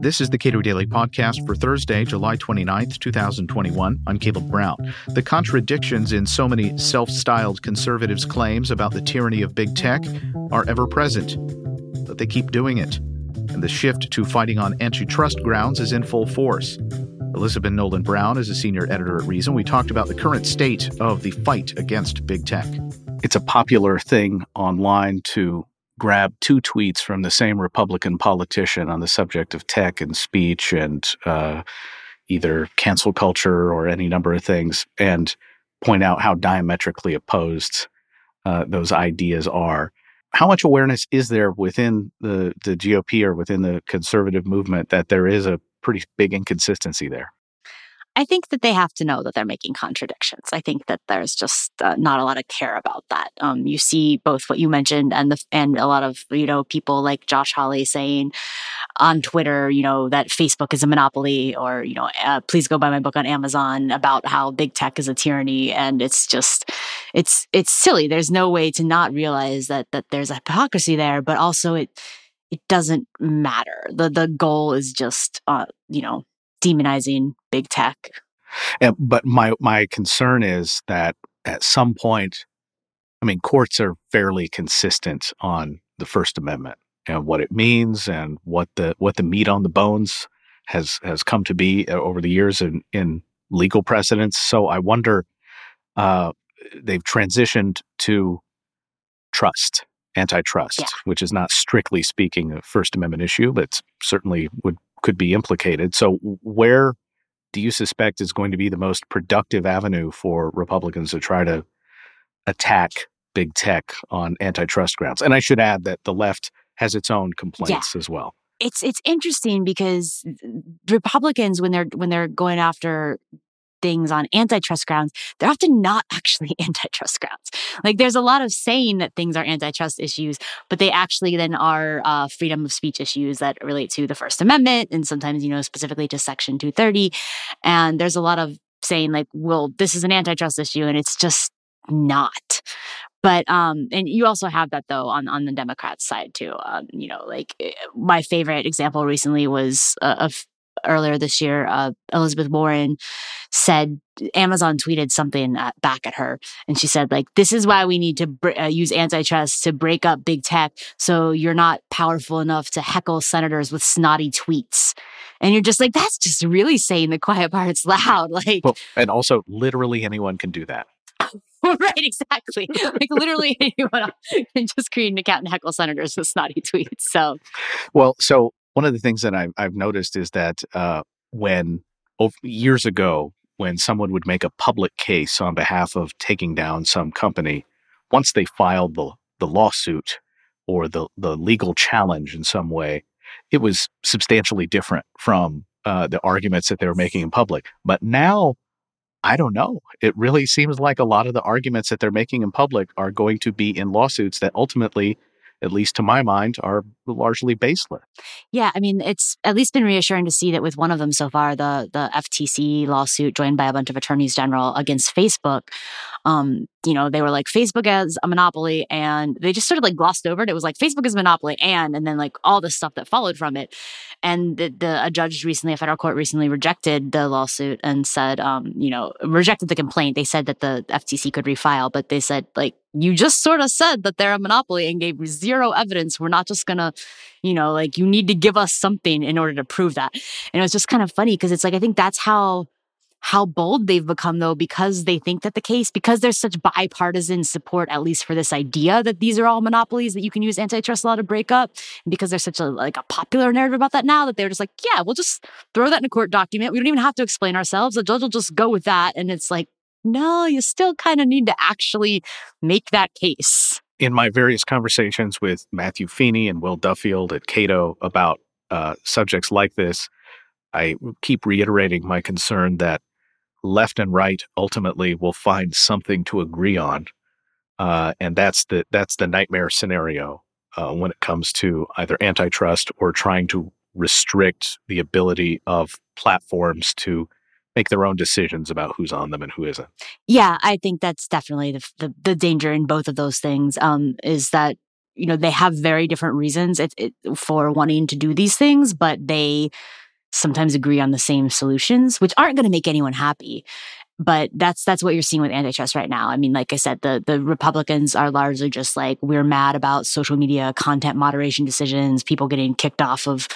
This is the Cato Daily Podcast for Thursday, July 29th, 2021. I'm Caleb Brown. The contradictions in so many self styled conservatives' claims about the tyranny of big tech are ever present, but they keep doing it. And the shift to fighting on antitrust grounds is in full force. Elizabeth Nolan Brown is a senior editor at Reason. We talked about the current state of the fight against big tech. It's a popular thing online to grab two tweets from the same Republican politician on the subject of tech and speech and uh, either cancel culture or any number of things and point out how diametrically opposed uh, those ideas are. How much awareness is there within the, the GOP or within the conservative movement that there is a pretty big inconsistency there? I think that they have to know that they're making contradictions. I think that there's just uh, not a lot of care about that. Um, you see both what you mentioned and the and a lot of you know people like Josh Hawley saying on Twitter, you know that Facebook is a monopoly, or you know, uh, please go buy my book on Amazon about how big tech is a tyranny, and it's just it's it's silly. There's no way to not realize that that there's a hypocrisy there, but also it it doesn't matter. the The goal is just uh, you know demonizing big tech. But my my concern is that at some point, I mean, courts are fairly consistent on the First Amendment and what it means and what the what the meat on the bones has has come to be uh, over the years in in legal precedents. So I wonder, uh, they've transitioned to trust, antitrust, yeah. which is not strictly speaking a First Amendment issue, but certainly would could be implicated. So, where do you suspect is going to be the most productive avenue for Republicans to try to attack big tech on antitrust grounds? And I should add that the left has its own complaints yeah. as well. It's it's interesting because Republicans when they're when they're going after things on antitrust grounds, they're often not actually antitrust grounds. Like there's a lot of saying that things are antitrust issues, but they actually then are uh, freedom of speech issues that relate to the First Amendment and sometimes, you know, specifically to Section 230. And there's a lot of saying like, well, this is an antitrust issue and it's just not. But um, and you also have that though on on the Democrats side too. Um, you know, like eh, my favorite example recently was a, of earlier this year, uh, Elizabeth Warren said Amazon tweeted something at, back at her, and she said like, "This is why we need to br- uh, use antitrust to break up big tech, so you're not powerful enough to heckle senators with snotty tweets." And you're just like, "That's just really saying the quiet parts loud." Like, well, and also, literally anyone can do that. right, exactly. like literally anyone can just create an account and heckle senators with snotty tweets. So, well, so one of the things that I've, I've noticed is that uh, when oh, years ago, when someone would make a public case on behalf of taking down some company, once they filed the, the lawsuit or the, the legal challenge in some way, it was substantially different from uh, the arguments that they were making in public. But now, I don't know. It really seems like a lot of the arguments that they're making in public are going to be in lawsuits that ultimately at least to my mind, are largely baseless. Yeah, I mean, it's at least been reassuring to see that with one of them so far, the the FTC lawsuit joined by a bunch of attorneys general against Facebook, um, you know, they were like Facebook as a monopoly, and they just sort of like glossed over it. It was like Facebook is a monopoly, and and then like all the stuff that followed from it. And the, the a judge recently, a federal court recently rejected the lawsuit and said, um, you know, rejected the complaint. They said that the FTC could refile, but they said like you just sort of said that they're a monopoly and gave zero evidence. We're not just gonna, you know, like you need to give us something in order to prove that. And it was just kind of funny because it's like I think that's how how bold they've become though because they think that the case because there's such bipartisan support at least for this idea that these are all monopolies that you can use antitrust law to break up. And because there's such a like a popular narrative about that now that they're just like yeah we'll just throw that in a court document. We don't even have to explain ourselves. The judge will just go with that. And it's like no you still kind of need to actually make that case. In my various conversations with Matthew Feeney and Will Duffield at Cato about uh, subjects like this, I keep reiterating my concern that left and right ultimately will find something to agree on, uh, and that's the that's the nightmare scenario uh, when it comes to either antitrust or trying to restrict the ability of platforms to make their own decisions about who's on them and who isn't. Yeah, I think that's definitely the the, the danger in both of those things. Um, is that you know, they have very different reasons it, it, for wanting to do these things, but they sometimes agree on the same solutions, which aren't going to make anyone happy but that's that's what you're seeing with antitrust right now. I mean, like I said, the the Republicans are largely just like we're mad about social media content moderation decisions, people getting kicked off of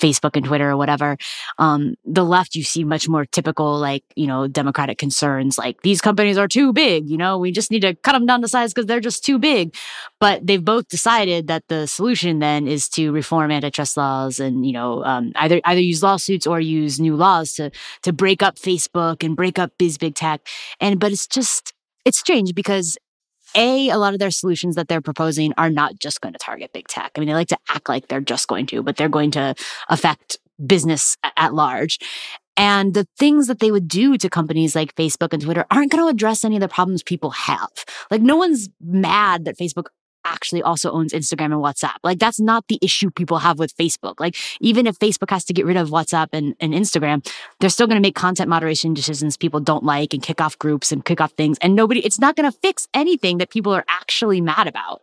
Facebook and Twitter or whatever. Um, the left, you see much more typical, like you know, democratic concerns, like these companies are too big. You know, we just need to cut them down to size because they're just too big. But they've both decided that the solution then is to reform antitrust laws and you know um, either either use lawsuits or use new laws to to break up Facebook and break up biz big big tech. And, but it's just, it's strange because a, a lot of their solutions that they're proposing are not just going to target big tech. I mean, they like to act like they're just going to, but they're going to affect business at large. And the things that they would do to companies like Facebook and Twitter aren't going to address any of the problems people have. Like, no one's mad that Facebook actually also owns Instagram and WhatsApp. Like that's not the issue people have with Facebook. Like even if Facebook has to get rid of WhatsApp and, and Instagram, they're still going to make content moderation decisions people don't like and kick off groups and kick off things. And nobody, it's not going to fix anything that people are actually mad about.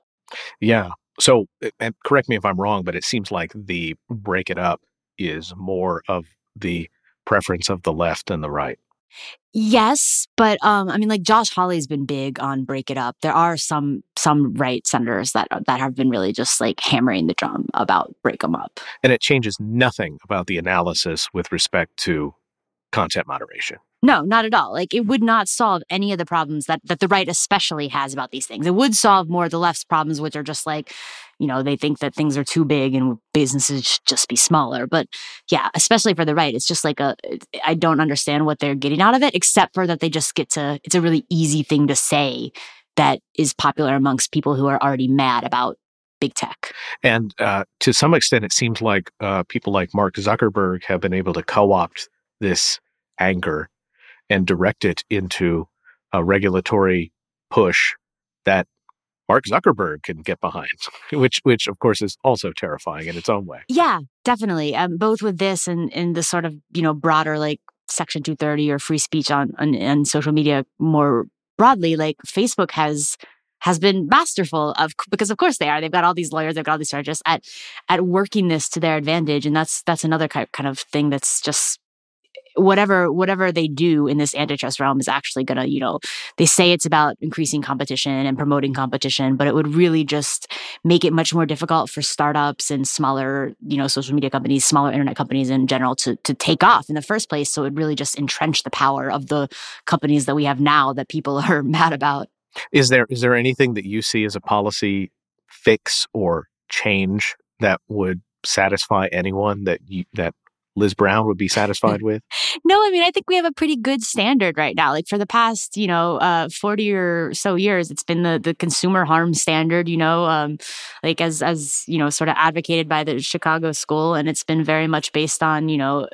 Yeah. So, and correct me if I'm wrong, but it seems like the break it up is more of the preference of the left and the right. Yes, but um, I mean, like Josh Hawley's been big on break it up. There are some some right senators that that have been really just like hammering the drum about break them up. And it changes nothing about the analysis with respect to content moderation. No, not at all. Like it would not solve any of the problems that that the right especially has about these things. It would solve more of the left's problems, which are just like, you know, they think that things are too big and businesses should just be smaller. But yeah, especially for the right, it's just like a I don't understand what they're getting out of it, except for that they just get to it's a really easy thing to say that is popular amongst people who are already mad about big tech. And uh, to some extent, it seems like uh, people like Mark Zuckerberg have been able to co opt this anger and direct it into a regulatory push that Mark Zuckerberg can get behind, which which of course is also terrifying in its own way. Yeah, definitely. Um, both with this and in the sort of you know broader like Section 230 or free speech on, on on social media more broadly, like Facebook has has been masterful of because of course they are they've got all these lawyers they've got all these charges at at working this to their advantage and that's that's another kind of thing that's just whatever whatever they do in this antitrust realm is actually going to you know they say it's about increasing competition and promoting competition but it would really just make it much more difficult for startups and smaller you know social media companies smaller internet companies in general to to take off in the first place. So it would really just entrench the power of the companies that we have now that people are mad about. Is there is there anything that you see as a policy fix or change that would satisfy anyone that you, that Liz Brown would be satisfied with? no, I mean, I think we have a pretty good standard right now. Like for the past, you know, uh, 40 or so years, it's been the, the consumer harm standard, you know, um, like as, as, you know, sort of advocated by the Chicago school. And it's been very much based on, you know,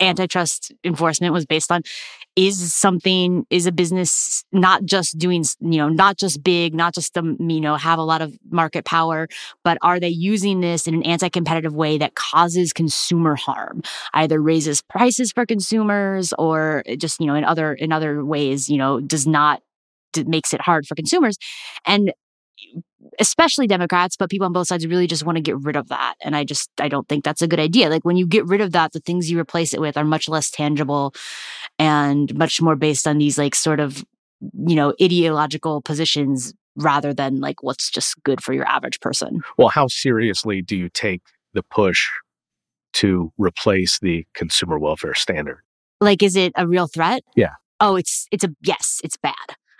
antitrust enforcement was based on is something is a business not just doing you know not just big not just the you know have a lot of market power but are they using this in an anti-competitive way that causes consumer harm either raises prices for consumers or just you know in other in other ways you know does not makes it hard for consumers and especially Democrats, but people on both sides really just want to get rid of that. And I just, I don't think that's a good idea. Like when you get rid of that, the things you replace it with are much less tangible and much more based on these like sort of, you know, ideological positions rather than like what's just good for your average person. Well, how seriously do you take the push to replace the consumer welfare standard? Like, is it a real threat? Yeah. Oh, it's, it's a, yes, it's bad.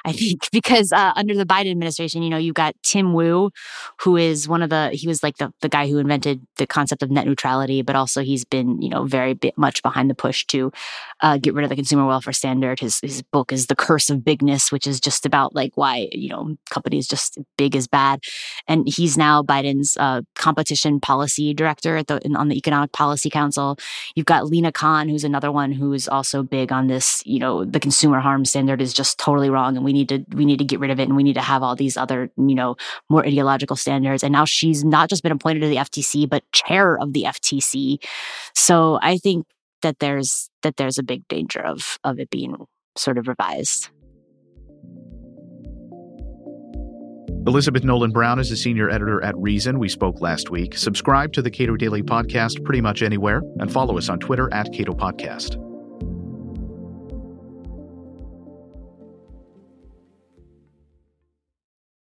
I think because uh, under the Biden administration, you know, you've got Tim Wu, who is one of the he was like the the guy who invented the concept of net neutrality, but also he's been you know very bit much behind the push to uh, get rid of the consumer welfare standard. His his book is The Curse of Bigness, which is just about like why you know companies just big is bad, and he's now Biden's uh, competition policy director at the on the Economic Policy Council. You've got Lina Khan, who's another one who is also big on this. You know, the consumer harm standard is just totally wrong, and we we need to we need to get rid of it and we need to have all these other you know more ideological standards and now she's not just been appointed to the FTC but chair of the FTC so i think that there's that there's a big danger of of it being sort of revised Elizabeth Nolan Brown is a senior editor at Reason. We spoke last week. Subscribe to the Cato Daily Podcast pretty much anywhere and follow us on Twitter at Cato Podcast.